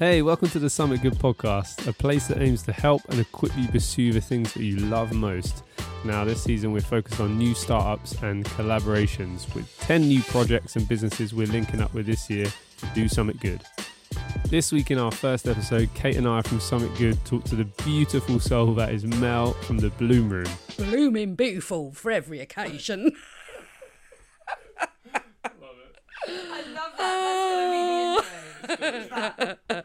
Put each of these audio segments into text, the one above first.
Hey, welcome to the Summit Good podcast, a place that aims to help and equip you pursue the things that you love most. Now, this season, we're focused on new startups and collaborations with 10 new projects and businesses we're linking up with this year to do Summit Good. This week, in our first episode, Kate and I from Summit Good talk to the beautiful soul that is Mel from the Bloom Room. blooming beautiful for every occasion.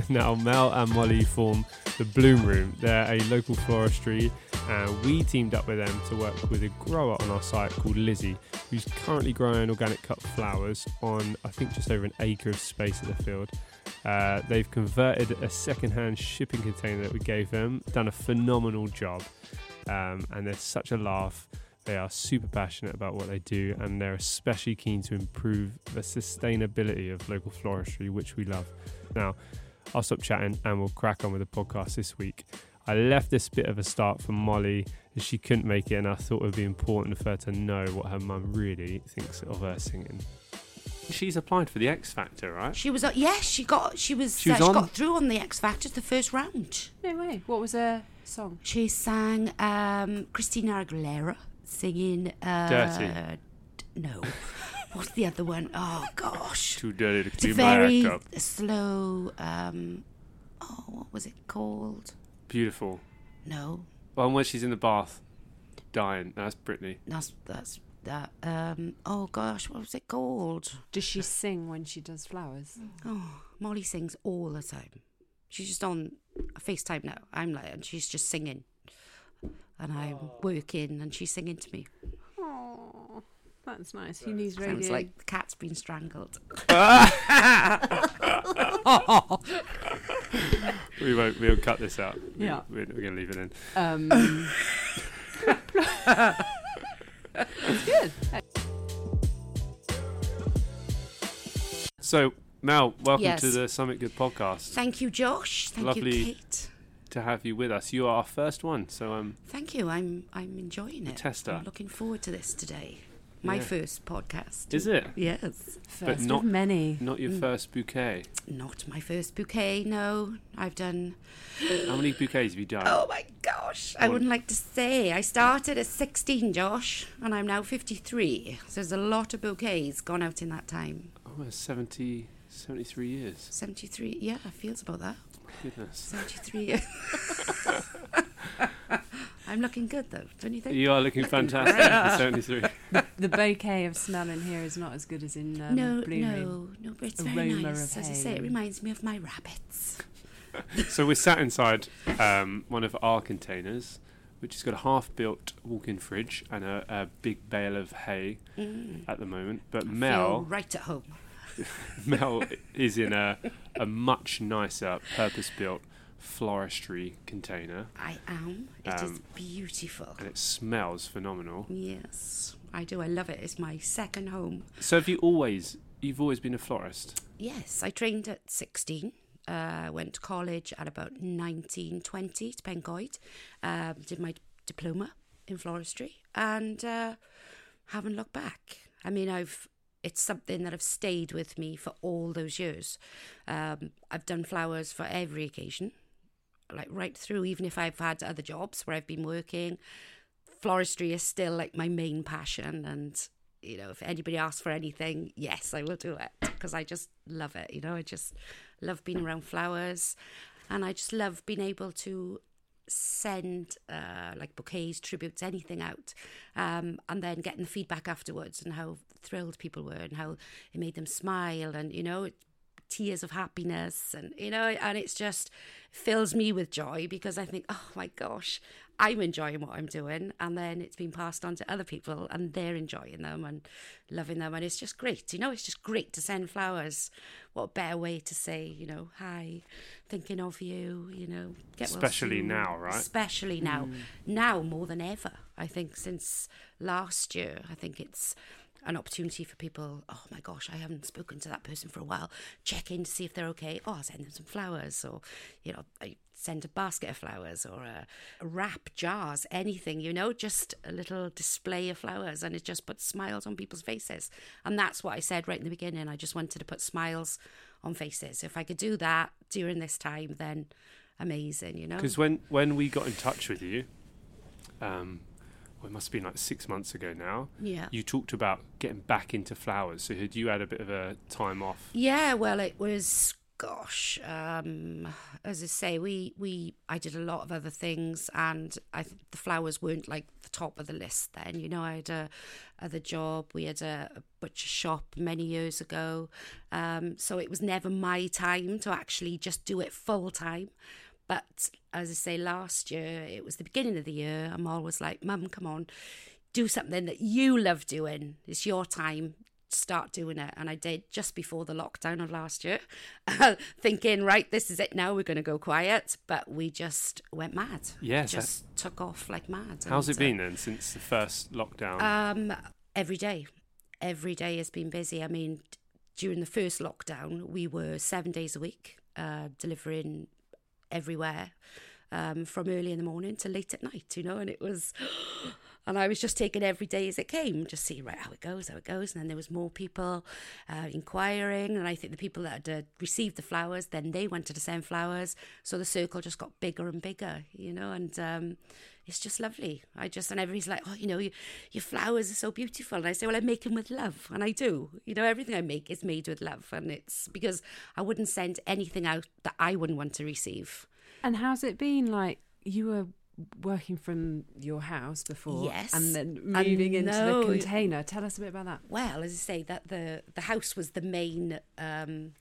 now, Mel and Molly form the Bloom Room. They're a local floristry, and we teamed up with them to work with a grower on our site called Lizzie, who's currently growing organic cut flowers on, I think, just over an acre of space at the field. Uh, they've converted a second-hand shipping container that we gave them, done a phenomenal job, um, and they're such a laugh. They are super passionate about what they do, and they're especially keen to improve the sustainability of local floristry, which we love. Now, I'll stop chatting and we'll crack on with the podcast this week. I left this bit of a start for Molly as she couldn't make it, and I thought it would be important for her to know what her mum really thinks of her singing. She's applied for the X Factor, right? She was, uh, yes, she got, she was, She was uh, she got through on the X Factor the first round. No way. What was her song? She sang um, Christina Aguilera singing. Uh, Dirty. d- No, what's the other one? Oh gosh, Too dirty to it's a clean my very act up. slow. Um, oh, what was it called? Beautiful. No, Well, when she's in the bath, dying. That's Brittany. that's that's that. Um, oh gosh, what was it called? Does she sing when she does flowers? Oh, Molly sings all the time. She's just on FaceTime now. I'm like, and she's just singing. And I'm working and she's singing to me. That's nice. Who needs radio? Sounds like the cat's been strangled. We won't. We'll cut this out. We- Yeah. We're, we're going to leave it in. um, it's good. So, Mel, welcome Yes. to the Summit Good podcast. Thank you, Josh. Thank Lovely. you, Kate. to have you with us. You are our first one, so um, Thank you. I'm I'm enjoying it. tester. I'm looking forward to this today. My Yeah. first podcast. is it Yes. First not- of many. not your mm. first bouquet? Not my first bouquet, no. I've done How many bouquets have you done? Oh my gosh. I wouldn't like to say. I started at 16, Josh, and I'm now 53. So there's a lot of bouquets gone out in that time. Oh, 70, 73 years. 73, yeah, feels about that. Goodness. 73 years. I'm looking good though, don't you think? You are looking fantastic for 73. The bouquet of smell in here is not as good as in um, no, Bloom Room. no, no, but it's very Aroma nice. of As I say, it reminds me of my rabbits. So we're sat inside um, one of our containers, which has got a half-built walk-in fridge and a, a big bale of hay Mm. at the moment. But Feel Mel, right at home. Mel is in a, a much nicer, purpose-built floristry container, I am. It is Um, beautiful. and it smells phenomenal. Yes, I do. I love it. It's my second home. So have you always? You've always been a florist. Yes, I trained at 16. Uh, went to college at about 19, 20 to Pencoed. Um, did my diploma in floristry and uh, haven't looked back. I mean, I've it's something that have stayed with me for all those years. Um, I've done flowers for every occasion, like right through. Even if I've had other jobs where I've been working, floristry is still like my main passion and you know if anybody asks for anything yes i will do it because i just love it you know i just love being around flowers and i just love being able to send uh, like bouquets tributes anything out um, and then getting the feedback afterwards and how thrilled people were and how it made them smile and you know tears of happiness and you know and it's just fills me with joy because i think oh my gosh i'm enjoying what i'm doing. And then it's been passed on to other people and they're enjoying them and loving them. And it's just great you know it's just great to send flowers. What better way to say you know hi thinking of you you know get Especially soon. now, right? especially now. Mm. Now more than ever i think since last year. I think it's an opportunity for people. Oh my gosh, I haven't spoken to that person for a while. Check in to see if they're okay. Oh, I'll send them some flowers, or you know, I send a basket of flowers or a, a wrap jars, anything. You know, just a little display of flowers, and it just puts smiles on people's faces. And that's what I said right in the beginning. I just wanted to put smiles on faces. If I could do that during this time, then amazing, you know. Because when when we got in touch with you, um, well, it must have been like six months ago now. Yeah. You talked about getting back into flowers. So had you had a bit of a time off? Yeah, well, it was gosh. Um, as I say, we we I did a lot of other things, and I th- the flowers weren't like the top of the list then. You know, I had a other job. We had a, a butcher shop many years ago, um, so it was never my time to actually just do it full time. But as I say, last year it was the beginning of the year. I'm always like, Mum, come on, do something that you love doing. It's your time. Start doing it. And I did just before the lockdown of last year, thinking, right, this is it now. We're going to go quiet. But we just went mad. Yes, that- Just took off like mad. How's it And, uh, been then since the first lockdown? um, every day. Every day has been busy. I mean, during the first lockdown, we were seven days a week uh, delivering everywhere um, from early in the morning to late at night, you know, and it was. And I was just taking every day as it came, just seeing right how it goes, how it goes. And then there was more people uh, inquiring, and I think the people that had uh, received the flowers, then they wanted to send flowers, so the circle just got bigger and bigger, you know. And um, it's just lovely. I just and everybody's like, oh, you know, you, your flowers are so beautiful. And I say, well, I make them with love, and I do. You know, everything I make is made with love, and it's because I wouldn't send anything out that I wouldn't want to receive. And how's it been? Like you were working from your house before, Yes. and then moving into know. the container. Tell us a bit about that. Well, as I say, that the the house was the main um,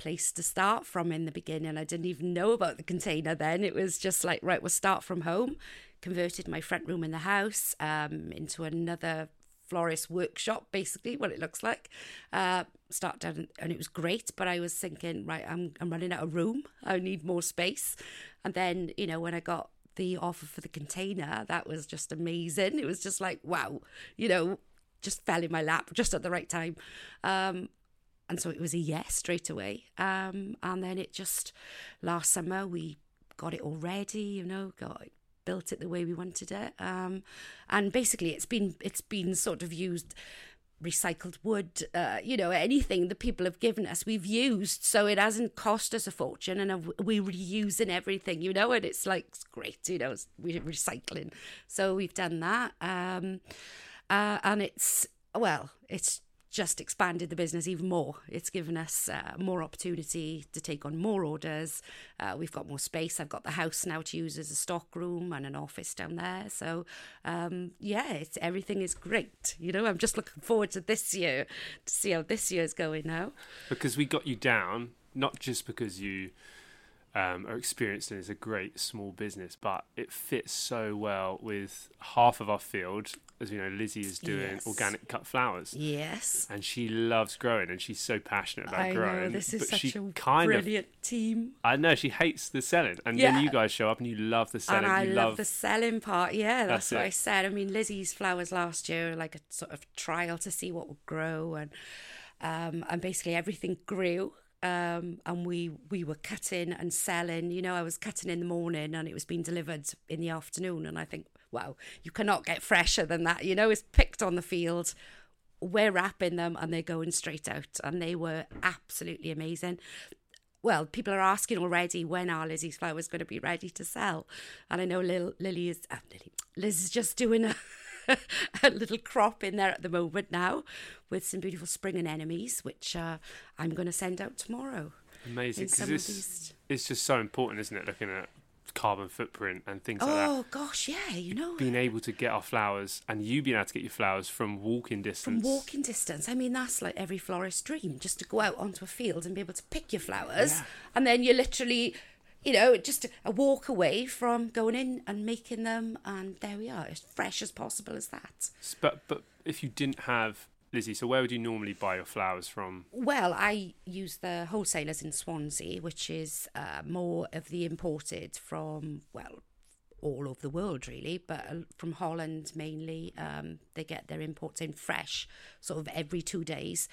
place to start from in the beginning. I didn't even know about the container then. It was just like, right, we'll start from home. Converted my front room in the house um, into another florist workshop, basically, what it looks like. Uh, start down, and it was great. But I was thinking, right, I'm I'm running out of room. I need more space. And then, you know, when I got the offer for the container, that was just amazing. It was just like, wow, you know, just fell in my lap just at the right time. Um, and so it was a yes straight away. Um, and then it just last summer we got it all ready, you know, got built it the way we wanted it. Um, and basically it's been it's been sort of used recycled wood, uh, you know, anything the people have given us, we've used. So it hasn't cost us a fortune and we're reusing everything, you know, and it's like it's great, you know, we're recycling. So we've done that. Um, uh, and it's, well, it's just expanded the business even more. It's given us uh, more opportunity to take on more orders. Uh, we've got more space. I've got the house now to use as a stock room and an office down there. So um, yeah, it's everything is great. You know, I'm just looking forward to this year to see how this year's going now. because we got you down, not just because you um, are experienced and it's a great small business, but it fits so well with half of our field. As we know, Lizzie is doing Yes. organic cut flowers. Yes. And she loves growing, and she's so passionate about I growing. know this is but such a kind of, brilliant team. I know she hates the selling, and Yeah. then you guys show up and you love the selling. And I you love, the selling part. Yeah, That's that's, what it. I said. I mean, Lizzie's flowers last year, like a sort of trial to see what would grow, and um, and basically everything grew. Um, and we we were cutting and selling. You know, I was cutting in the morning, and it was being delivered in the afternoon. And I think, wow, you cannot get fresher than that. You know, it's picked on the field. We're wrapping them, and they're going straight out, and they were absolutely amazing well, people are asking already when are Lizzie's flowers going to be ready to sell, and I know Lil, Lily is uh, Lily, Liz is just doing a, a little crop in there at the moment now with some beautiful spring anemones, which uh, I'm going to send out tomorrow. amazing because it's, these- it's just so important, isn't it? Looking at carbon footprint and things like that. Oh gosh, yeah, you know, Being able to get our flowers and you being able to get your flowers from walking distance. from walking distance. I mean, that's like every florist's dream, just to go out onto a field and be able to pick your flowers, Yeah. and then you're literally. You know, just a- walk away from going in and making them, and there we are, as fresh as possible as that. But but if you didn't have Lizzie, so where would you normally buy your flowers from? Well, I use the wholesalers in Swansea, which is uh, more of the imported from, well, all over the world, really, but uh, from Holland mainly. Um, they get their imports in fresh, sort of every two days.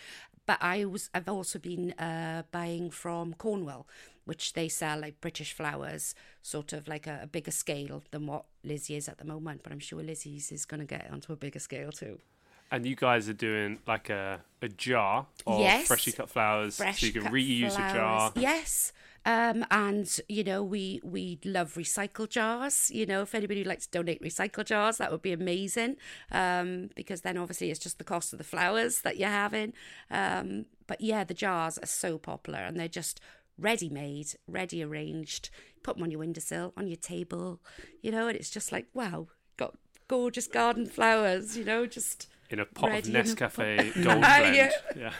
But I was, I've also been uh, buying from Cornwall, which they sell like British flowers, sort of like a, a bigger scale than what Lizzie is at the moment. But I'm sure Lizzie's is going to get onto a bigger scale too. And you guys are doing like a, a jar of Yes. freshly cut flowers, fresh so you can reuse a jar. Yes. Um, and you know we we love recycle jars. You know, if anybody would like to donate recycle jars, that would be amazing. Um, because then obviously it's just the cost of the flowers that you're having. Um, but yeah, the jars are so popular and they're just ready made, ready arranged. Put them on your windowsill, on your table. You know, and it's just like wow, got gorgeous garden flowers. You know, just in a pot Ready of in a Nescafe pot. Gold Blend. yeah. yeah.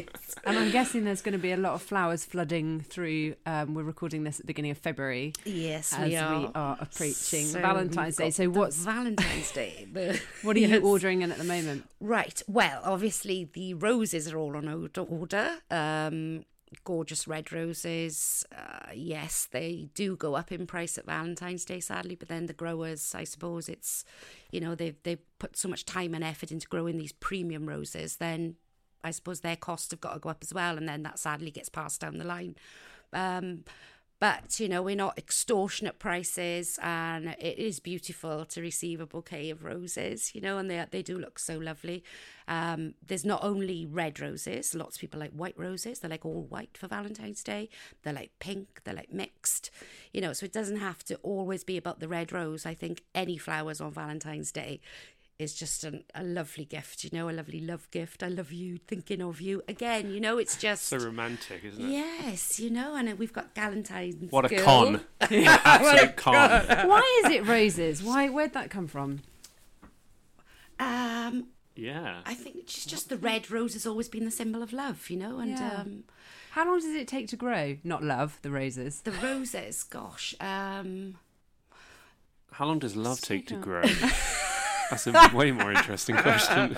And I'm guessing there's going to be a lot of flowers flooding through. Um, we're recording this at the beginning of February yes, as we are. approaching So Valentine's Day. So what's Valentine's Day? What are you ordering in at the moment? Right. Well, obviously the roses are all on order. order. Um, gorgeous red roses. Uh, yes, they do go up in price at Valentine's Day, sadly. But then the growers, I suppose, it's you know they've they put so much time and effort into growing these premium roses. Then I suppose their costs have got to go up as well, and then that sadly gets passed down the line. Um, but you know we're not extortionate prices, and it is beautiful to receive a bouquet of roses. You know, and they they do look so lovely. Um, there's not only red roses. Lots of people like white roses. They're like all white for Valentine's Day. They're like pink. They're like mixed. You know, so it doesn't have to always be about the red rose. I think any flowers on Valentine's Day is just an, a lovely gift, you know, a lovely love gift. I love you, thinking of you. Again, you know, it's just. So romantic, isn't it? Yes, you know, and we've got Galentine's. What a Girl. con. Absolute con. Why is it roses? Why? Where'd that come from? Um, Yeah. I think it's just the red rose has always been the symbol of love, you know, and Yeah. um, How long does it take to grow? Not love the roses. the roses, gosh, um, How long does love take to grow? That's a way more interesting question.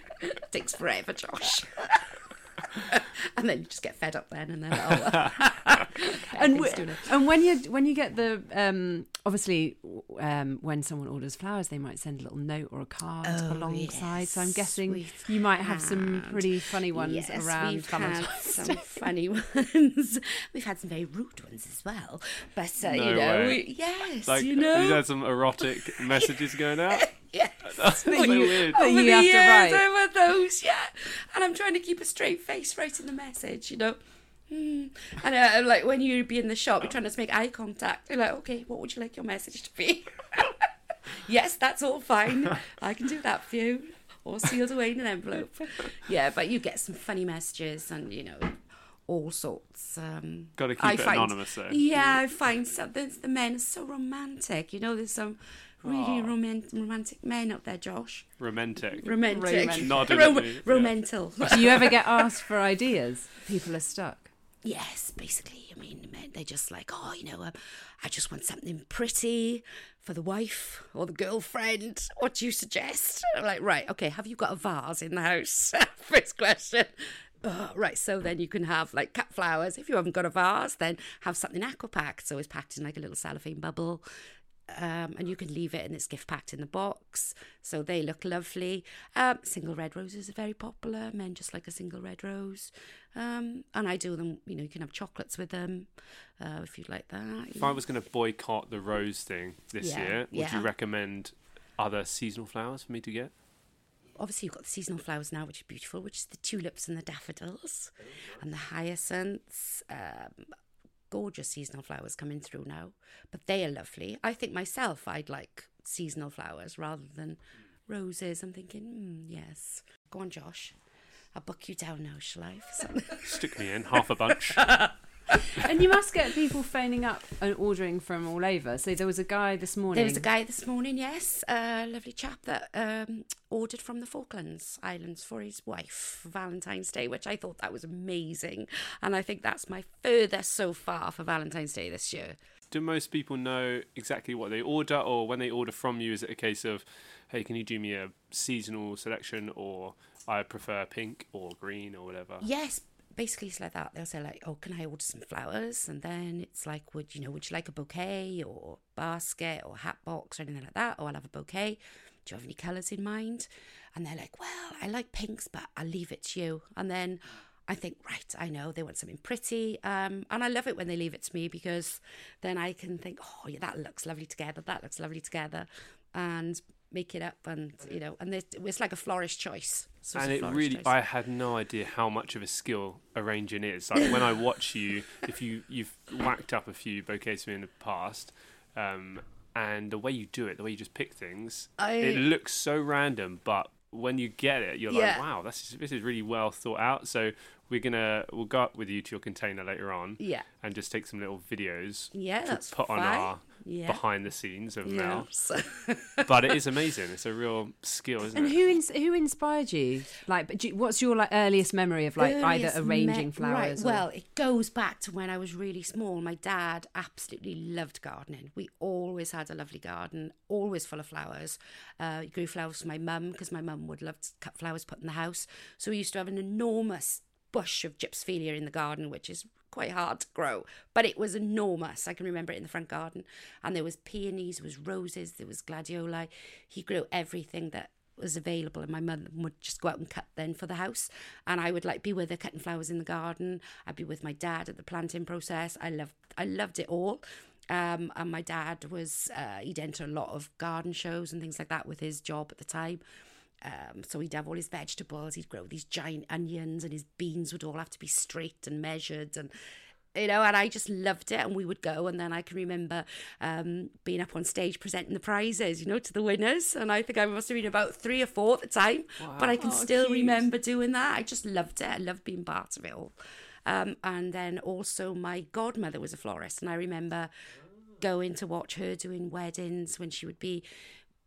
takes forever, Josh. and then you just get fed up then, and then oh, and w- and when you when you get the um obviously um when someone orders flowers they might send a little note or a card Oh, alongside so i'm guessing we've you might have some pretty funny ones yes, around we've had some funny ones. We've had some very rude ones as well, but uh, No you know, way. we, yes, like, you know, you know, had some erotic messages going out. Yes. That's so you- weird. Over you the to years, over those, yeah. And I'm trying to keep a straight face writing the message, you know. Hmm. And uh, like when you'd be in the shop, you're trying to make eye contact. You're like, okay, what would you like your message to be? yes, that's all fine. I can do that for you. Or sealed away in an envelope. Yeah, but you get some funny messages and you know all sorts. Um, Got to keep I it find- anonymous though. yeah, I find some the, the men are so romantic. You know, there's some really Aw. roman- romantic men up there, Josh. Romantic. Romantic. Romantic. Nodding at yeah. Do you ever get asked for ideas people are stuck yes, basically. I mean, men, they're just like, oh, you know, um, I just want something pretty for the wife or the girlfriend. What do you suggest? I'm like, right, okay, have you got a vase in the house? First question. Oh, right, so then you can have like cut flowers. If you haven't got a vase, then have something aqua packed. So it's packed in like a little cellophane bubble. Um, and you can leave it and it's gift packed in the box. So they look lovely. Um, single red roses are very popular. Men just like a single red rose. Um, and I do them, you know, you can have chocolates with them uh, if you'd like that. If I was going to boycott the rose thing this Yeah, year, would yeah. you recommend other seasonal flowers for me to get? obviously you've got the seasonal flowers now, which are beautiful, which is the tulips and the daffodils and the hyacinths. Gorgeous seasonal flowers coming through now, but they are lovely. I think myself, I'd like seasonal flowers rather than roses. I'm thinking, mm, yes. Go on, Josh. I'll book you down now, shall I? Stick me in, half a bunch. and you must get people phoning up and ordering from all over so there was a guy this morning There was a guy this morning, yes, a lovely chap that um, ordered from the Falklands Islands for his wife for Valentine's Day, which I thought that was amazing. And I think that's my furthest so far for Valentine's Day this year. Do most people know exactly what they order, or when they order from you, is it a case of, hey, can you do me a seasonal selection, or I prefer pink or green or whatever? Yes, basically it's like that. They'll say like, "Oh, can I order some flowers?" And then it's like, "Would you know? Would you like a bouquet or basket or hat box or anything like that?" Or I'll have a bouquet. Do you have any colours in mind? And they're like, "Well, I like pinks, but I'll leave it to you." And then I think, right, I know they want something pretty, um, and I love it when they leave it to me because then I can think, "Oh, yeah, that looks lovely together. That looks lovely together," and make it up, and you know, and it's like a florist choice. So it's and it really choice. i had no idea how much of a skill arranging is like when i watch you if you you've whacked up a few bouquets for me in the past um, and the way you do it the way you just pick things I- it looks so random but when you get it you're like wow this is, this is really well thought out. So we're gonna we'll go up with you to your container later on yeah, and just take some little videos yeah, to that's put on our yeah. behind the scenes of yeah. Mel but it is amazing it's a real skill isn't And it And who ins- who inspired you? Like, do you- what's your like earliest memory of like either arranging me- flowers? Right. or- Well, it goes back to when I was really small. My dad absolutely loved gardening. We always had a lovely garden, always full of flowers. Uh, he grew flowers for my mum because my mum would love to cut flowers put in the house. So we used to have an enormous bush of gypsophilia in the garden, which is quite hard to grow, but it was enormous. I can remember it in the front garden, and there was peonies, there was roses, there was gladioli. He grew everything that was available and my mum would just go out and cut then for the house. And I would like be with her cutting flowers in the garden. I'd be with my dad at the planting process. I loved I loved it all. Um, and my dad was uh, he'd enter a lot of garden shows and things like that with his job at the time um, so he'd have all his vegetables he'd grow these giant onions and his beans would all have to be straight and measured and you know, and I just loved it. And we would go, and then I can remember um, being up on stage presenting the prizes, you know, to the winners. And I think I must have been about three or four at the time, but I can Oh, still cute. remember doing that. I just loved it. I loved being part of it all. Um, and then also, my godmother was a florist, and I remember going to watch her doing weddings when she would be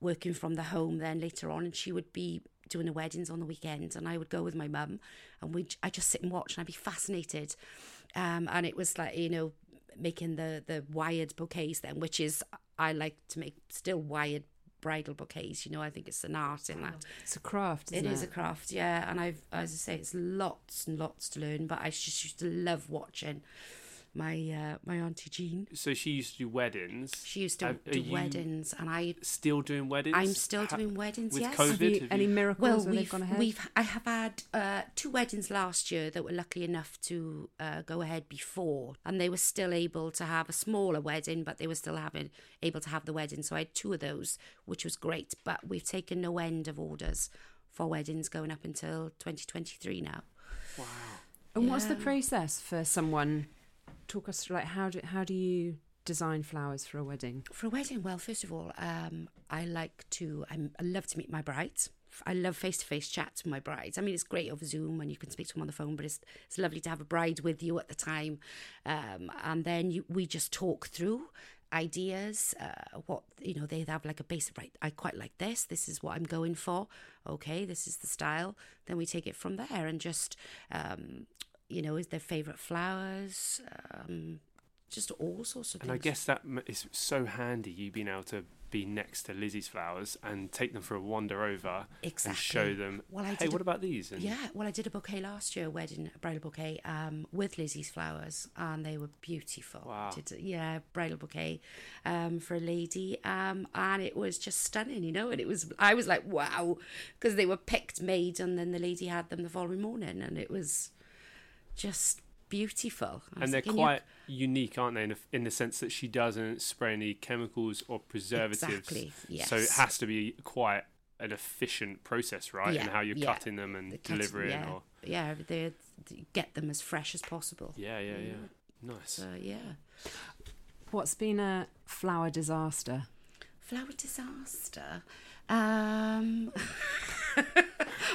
working from the home then later on and she would be doing the weddings on the weekends and I would go with my mum and we I just sit and watch and I'd be fascinated. Um, and it was like you know making the the wired bouquets then which is I like to make still wired bridal bouquets you know I think it's an art in that. It's a craft. it Isn't it is a craft yeah and I've as I say it's lots and lots to learn but I just used to love watching my uh, my auntie Jean so she used to do weddings she used to Have- do weddings and I still doing weddings I'm still Ha- doing weddings with yes COVID? Have you, Have any you- miracles well, they've we've, gone ahead? we've I have had uh, two weddings last year that were lucky enough to uh, go ahead before, and they were still able to have a smaller wedding, but they were still having able to have the wedding. So I had two of those, which was great. But we've taken no end of orders for weddings going up until 2023 now. wow and what's the process for someone? Talk us through like how do how do you design flowers for a wedding? For a wedding, well, first of all, um, I like to. I'm, I love to meet my brides. I love face to face chats with my brides. I mean, it's great over Zoom and you can speak to them on the phone, but it's it's lovely to have a bride with you at the time, um, and then you, we just talk through ideas. Uh, what you know, they have like a basic right. I quite like this. This is what I'm going for. Okay, this is the style. Then we take it from there and just, um, you know, is their favorite flowers. Um, just all sorts of things. And I guess that is so handy you being able to be next to Lizzie's flowers and take them for a wander over exactly. and show them. Well, I hey, did a- what about these? And Yeah, well, I did a bouquet last year, a wedding, a bridal bouquet, um, with Lizzie's flowers, and they were beautiful. Wow. Did, yeah, bridal bouquet, um, for a lady, um, and it was just stunning, you know. And it was, I was like, wow, because they were picked, made, and then the lady had them the following morning, and it was just beautiful. And they're like, you- quite unique, aren't they? In, a, in the sense that she doesn't spray any chemicals or preservatives. Exactly, yes. So it has to be quite an efficient process, right? Yeah, in how you're yeah. cutting them and the cut- delivering. yeah, Or yeah, they they get them as fresh as possible. yeah, yeah, yeah. Nice. So yeah. What's been a flower disaster? Flower disaster. Um,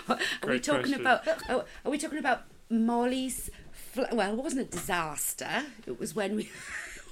are we talking question. about? Oh, are we talking about Molly's? Fl- well, it wasn't a disaster. It was when we.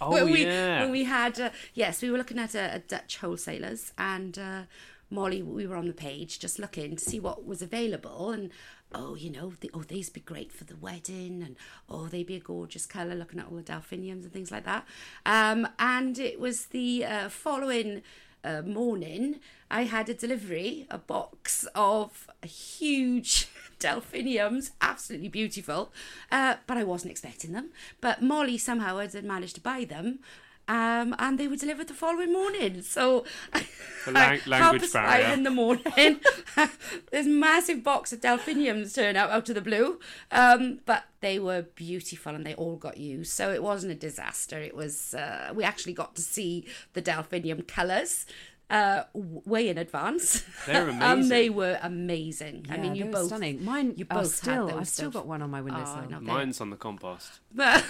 Oh, when we, yeah. When we had, uh, yes, we were looking at a, a Dutch wholesalers, and uh, Molly, we were on the page just looking to see what was available, and oh, you know, the, oh, these be great for the wedding, and oh, they'd be a gorgeous colour. Looking at all the delphiniums and things like that, um, and it was the uh, following uh, morning, I had a delivery, a box of huge delphiniums, absolutely beautiful, uh, but I wasn't expecting them. But Molly somehow had managed to buy them. Um, and they were delivered the following morning. So, lang- half language past five barrier. in the morning, this massive box of delphiniums turn out out of the blue. Um, but they were beautiful and they all got used. So it wasn't a disaster. It was, uh, we actually got to see the delphinium colours. uh, way in advance. They're and amazing. they were amazing. I mean, you they both. stunning. Mine, you oh, both still, I've still got one on my windowsill. Oh, no, Mine's on the compost. But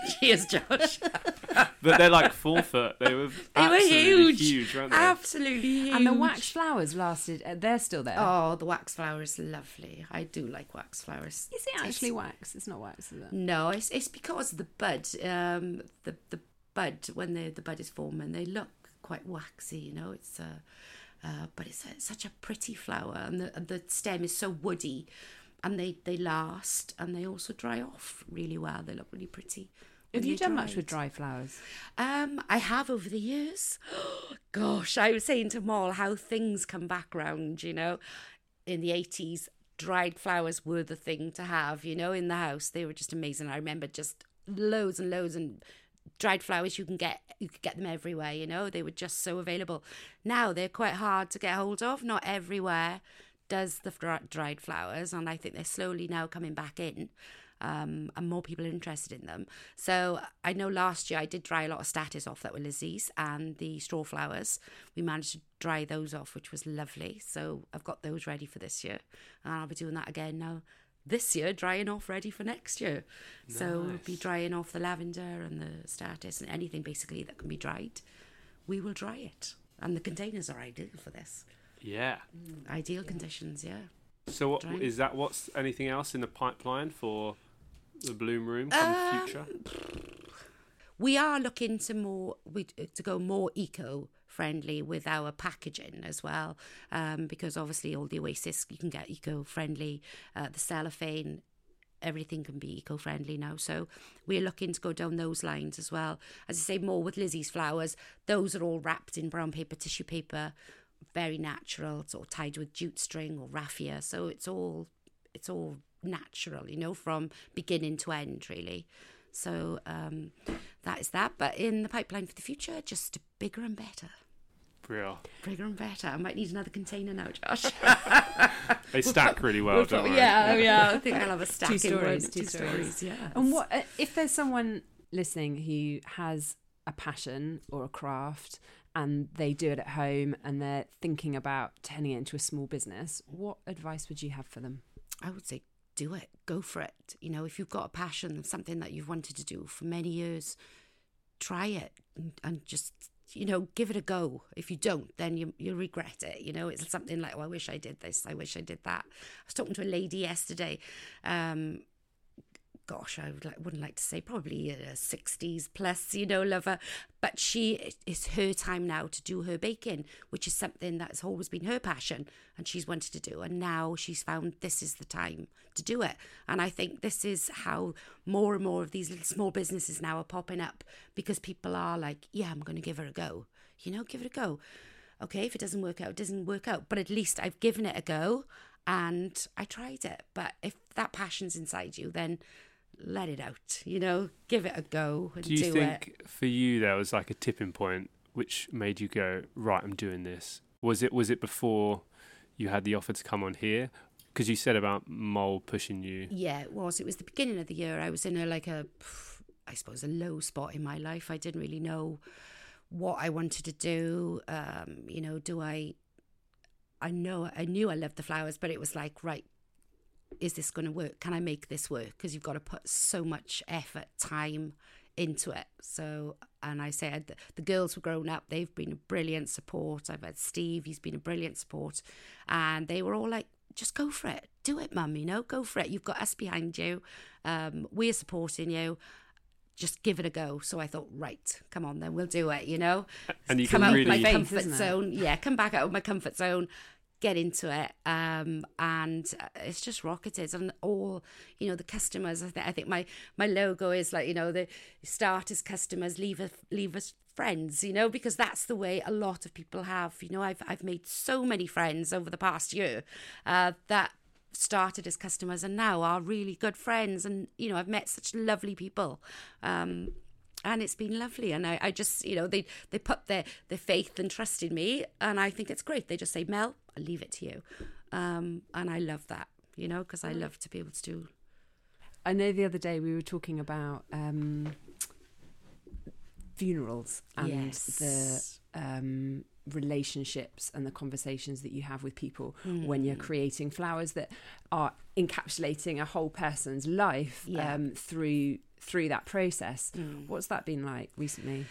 cheers, Josh. But they're like four foot. They were They were huge. huge, weren't they? Absolutely huge. And the wax flowers lasted. Uh, they're still there. Oh, the wax flower is lovely. I do like wax flowers. Is it actually wax? It's not wax, is it? No, it's it's because the bud, um, the the bud when the the bud is forming, they look quite waxy. You know, it's uh, uh but it's a, such a pretty flower, and the and the stem is so woody, and they they last, and they also dry off really well. They look really pretty. Have you done much with dried. dry flowers? Um, I have over the years. Gosh, I was saying to Moll how things come back round, you know. In the 80s, dried flowers were the thing to have, you know, in the house. They were just amazing. I remember just loads and loads and dried flowers you can get you could get them everywhere, you know. They were just so available. Now they're quite hard to get hold of. Not everywhere does the dri- dried flowers and I think they're slowly now coming back in um, and more people are interested in them. So I know last year I did dry a lot of statice off that were Lizzie's and the straw flowers. We managed to dry those off, which was lovely. So I've got those ready for this year, and I'll be doing that again now. This year, drying off ready for next year. So we'll be drying off the lavender and the statice and anything basically that can be dried. We will dry it, and the containers are ideal for this. Yeah. Ideal conditions, yeah. So what Drying. is that? What's anything else in the pipeline for the Bloom Room come Um, future? we are looking to more we, to go more eco friendly with our packaging as well um, because obviously all the oasis you can get eco friendly uh, the cellophane everything can be eco friendly now so we're looking to go down those lines as well as i say more with lizzie's flowers those are all wrapped in brown paper tissue paper very natural it's all tied with jute string or raffia so it's all it's all natural you know from beginning to end really so um, that is that. But in the pipeline for the future, just bigger and better. Real. Bigger and better. I might need another container now, Josh. They stack really well, We'll don't put- worry. yeah, yeah. I think I'll have a stack in stories, one- two two stories. stories. Yeah. And what uh, if there's someone listening who has a passion or a craft and they do it at home and they're thinking about turning it into a small business? What advice would you have for them? I would say do it. Go for it. You know, if you've got a passion, something that you've wanted to do for many years, try it and, and just you know give it a go. If you don't, then you you'll regret it. You know, it's something like, oh, I wish I did this. I wish I did that. I was talking to a lady yesterday. Um, gosh, I would like, wouldn't like to say probably a 60s plus, you know, lover, but she it's her time now to do her baking, which is something that's always been her passion and she's wanted to do. And now she's found this is the time to do it. And I think this is how more and more of these little small businesses now are popping up because people are like, yeah, I'm going to give her a go. You know, give it a go. Okay, if it doesn't work out, it doesn't work out. But at least I've given it a go and I tried it. But if that passion's inside you, then let it out. You know, give it a go and Do do, you it. think for you there was like a tipping point which made you go right? I'm doing this. Was it was it before you had the offer to come on here? Because you said about Moll pushing you. Yeah, it was. It was the beginning of the year. I was in a like a, I suppose, a low spot in my life. I didn't really know what I wanted to do. Um, you know, do I? I know I knew I loved the flowers, but it was like, right, is this going to work? Can I make this work? Because you've got to put so much effort, time into it. So, and I said the girls were grown up. They've been a brilliant support. I've had Steve. He's been a brilliant support, and they were all like, just go for it. Do it, mum. You know, go for it. You've got us behind you. Um, we're supporting you. Just give it a go. So I thought, right, come on, then we'll do it. You know, And you come can out really of my comfort zone. Yeah, come back out of my comfort zone, get into it, um, and uh, it's just rocketed. And all you know, the customers. I, th- I think my my logo is like you know the start as customers, leave us leave us friends. You know, because that's the way a lot of people have. You know, I've I've made so many friends over the past year uh, that started as customers and now are really good friends and you know i've met such lovely people um and it's been lovely. And I, I just you know they they put their their faith and trust in me and i think it's great. They just say mel i leave it to you. Um and i love that you know because i love to be able to do I know the other day we were talking about um, funerals and Yes. the um, relationships and the conversations that you have with people when you're creating flowers that are encapsulating a whole person's life Yeah. um, through through that process. What's that been like recently?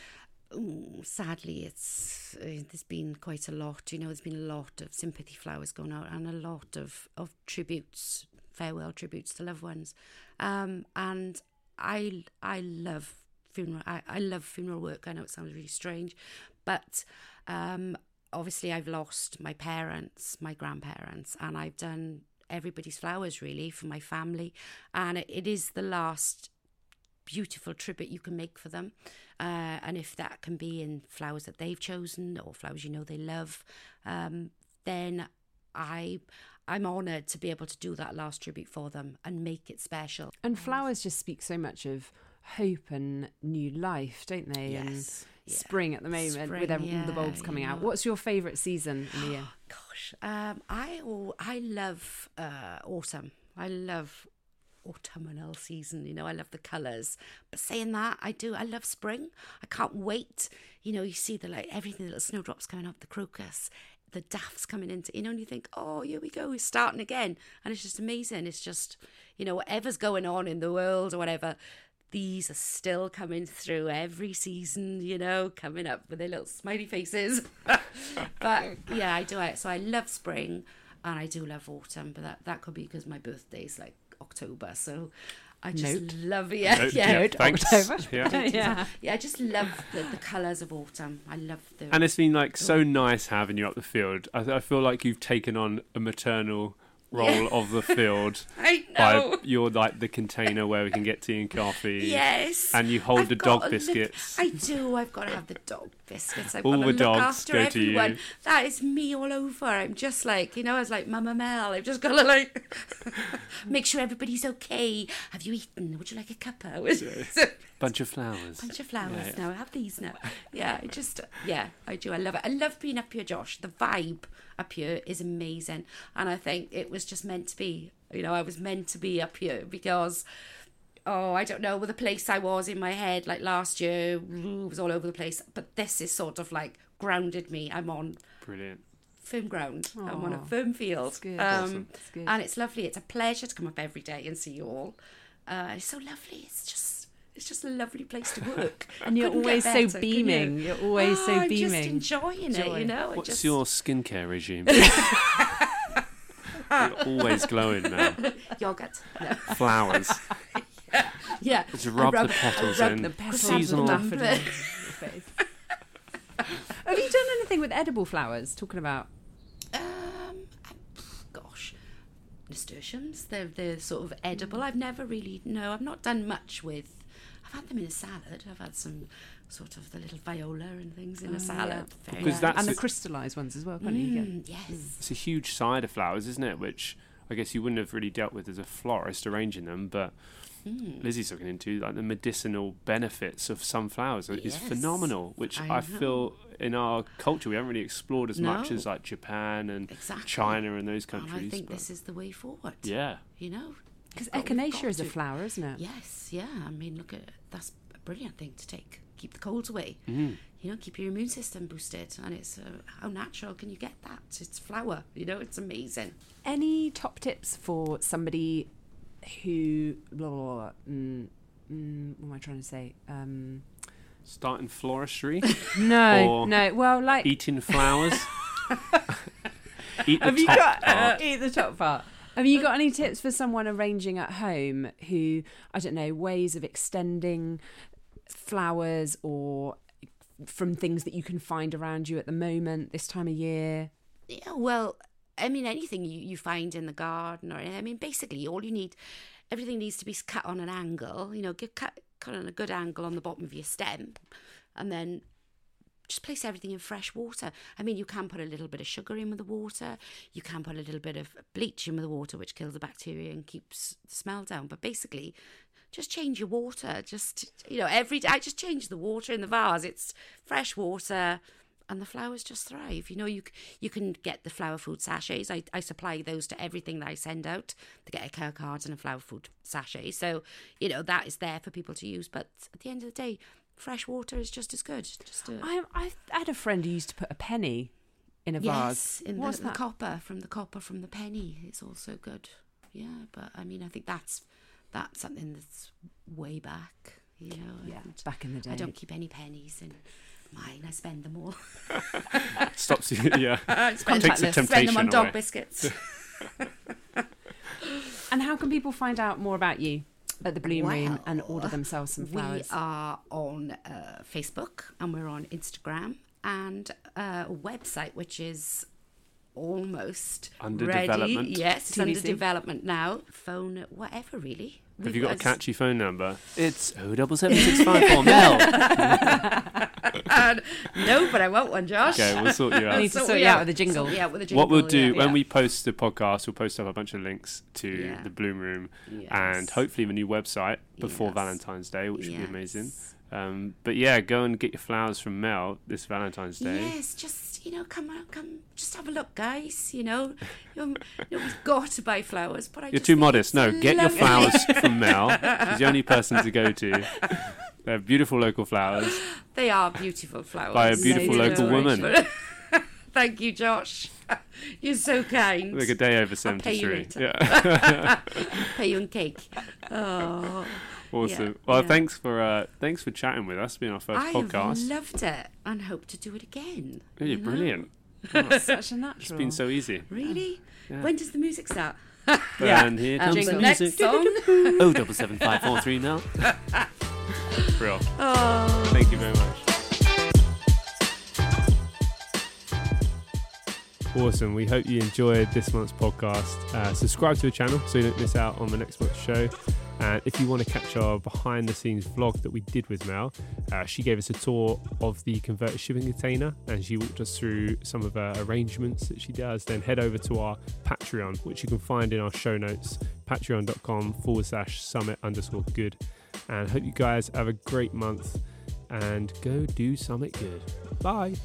Ooh, sadly, it's uh, there's been quite a lot. You know, there's been a lot of sympathy flowers going out and a lot of of tributes, farewell tributes to loved ones. Um, and I I love funeral. I, I love funeral work. I know it sounds really strange, but um, obviously I've lost my parents, my grandparents, and I've done everybody's flowers really for my family, and it, it is the last beautiful tribute you can make for them. Uh, and if that can be in flowers that they've chosen or flowers you know they love, um, then I I'm honoured to be able to do that last tribute for them and make it special. And flowers just speak so much of hope and new life, don't they? Yes, And yeah. spring at the moment with Spring, every, all the bulbs coming you out. What's your favourite season in the year? Gosh, um, I I love uh, autumn. I love autumnal season. You know, I love the colours. But saying that, I do. I love spring. I can't wait. You know, you see the like everything, the little snowdrops coming up, the crocus, the daffs coming into. You know, and you think, oh, here we go, we're starting again, and it's just amazing. It's just, you know, whatever's going on in the world or whatever. These are still coming through every season, you know, coming up with their little smiley faces. but yeah, I do it. So I love spring and I do love autumn, but that, that could be because my birthday's like October. So I just Note. love it. Yeah, Note, yeah. yeah. Thanks. October. Yeah. yeah. Yeah, I just love the, the colours of autumn. I love the. And it's been like so oh. nice having you up the field. I, I feel like you've taken on a maternal role of the field. I By know. you're like the container where we can get tea and coffee. Yes. And you hold I've the dog biscuits. I do. I've got to have the dog biscuits. I've All got to the look dogs after go to you. everyone. That is me all over. I'm just like, you know, I was like Mama Mel. I've just got to like make sure everybody's okay. Have you eaten? Would you like a cuppa? Bunch of flowers. bunch of flowers Yeah, yeah. now. I have these now. Yeah, I just yeah, I do. I love it. I love being up here, Josh. The vibe up here is amazing, and I think it was just meant to be. You know, I was meant to be up here because. Oh, I don't know. With the place I was in my head, like last year, ooh, was all over the place. But this is sort of like grounded me. I'm on Brilliant. firm ground. I'm on a Aw, firm field. that's good. Um, Awesome. That's good. and it's lovely. It's a pleasure to come up every day and see you all. Uh, it's so lovely. It's just, it's just a lovely place to work. And you're always so better, could you? beaming. You're always Oh, so I'm beaming. just enjoying it. You know. I What's just, your skincare regime? You're always glowing now. yogurt? No. Flowers. Yeah. Just rub, I the petals rub in. the petals Seasonal. of the daffodils in your face. Have you done anything with edible flowers? Talking about Um, gosh, nasturtiums. They're they're sort of edible. I've never really no. I've not done much with. I've had them in a salad. I've had some sort of the little viola and things in Oh, a salad. yeah. Very Because nice. that's and the crystallized ones as well, can't you? Get- Mm, yes. It's a huge side of flowers, isn't it? Which I guess you wouldn't have really dealt with as a florist arranging them, but Mm. Lizzie's looking into like the medicinal benefits of some flowers is phenomenal, which I I, feel in our culture we haven't really explored as much as like Japan and Exactly. China and those And countries. I think this is the way forward. yeah, You know. Because echinacea got is a flower, isn't it? Yes, yeah. I mean, look at that's a brilliant thing to take. Keep the colds away. mm. You know, keep your immune system boosted. And it's uh, how natural can you get that? It's flower. You know, it's amazing. Any top tips for somebody who blah blah blah? Mm, mm, what am I trying to say? Um, starting floristry, no, no. Well, like eating flowers. Eat the Have you got part. eat the top part? Have you got any tips for someone arranging at home who I don't know ways of extending flowers or from things that you can find around you at the moment this time of year? Yeah, well, I mean, anything you, you find in the garden, or I mean, basically, all you need, everything needs to be cut on an angle. You know, get cut cut on a good angle on the bottom of your stem, and then just place everything in fresh water. I mean, you can put a little bit of sugar in with the water. You can put a little bit of bleach in with the water, which kills the bacteria and keeps the smell down. But basically, just change your water. Just you know, every day I just change the water in the vase. It's fresh water, and the flowers just thrive. You know, you you can get the flower food sachets. I, I supply those to everything that I send out to get a care cards and a flower food sachet. So you know that is there for people to use. But at the end of the day, fresh water is just as good. Just a, I, I had a friend who used to put a penny in a vase. yes, in the, the copper from the copper from the penny is also good. Yeah, but I mean, I think that's that's something that's way back. You know, Yeah, back in the day. I don't keep any pennies in mine. I spend them all. Stops you. Yeah. I spend, Takes the Contactless. spend them on dog biscuits. And how can people find out more about you at the Bloom Room and order themselves some flowers. We are on uh, Facebook and we're on Instagram and uh, a website which is almost Under ready. development. Yes, it's under development now. Phone, whatever, really. Have We've you got a catchy phone number? It's O double seven six five four Mel. Uh, no, but I want one, Josh. Okay, we'll sort you I out. need to sort you out with a jingle. Yeah, with a jingle. What we'll do yeah, when yeah. we post the podcast, we'll post up a bunch of links to Yeah. the Bloom Room Yes. and hopefully the new website before Yes. Valentine's Day, which would be amazing. Um, but yeah, go and get your flowers from Mel this Valentine's Day. Yes, just you know, come on, come, just have a look, guys. You know, you know, we've got to buy flowers, but I You're too modest. No, get your flowers from Mel. She's the only person to go to. They're beautiful local flowers. They are beautiful flowers. By a beautiful local woman. Thank you, Josh. You're so kind. Like a day over I'll pay you later. Yeah. Pay you in cake. Oh, awesome. Yeah, well, yeah. thanks for uh, thanks for chatting with us. It's been our first I podcast. have loved it and hope to do it again. Yeah, you're you know? brilliant. Such a natural. It's been so easy. Really? Yeah. When does the music start? Yeah. And here Um, comes the the next music. song. Oh, double seven five four three now. Real. Oh. Thank you very much. Awesome. We hope you enjoyed this month's podcast. Uh, subscribe to the channel so you don't miss out on the next month's show. And if you want to catch our behind the scenes vlog that we did with Mel, uh, she gave us a tour of the converted shipping container and she walked us through some of her arrangements that she does. Then head over to our Patreon, which you can find in our show notes, patreon.com forward slash summit underscore good. And hope you guys have a great month and go do something good. Bye.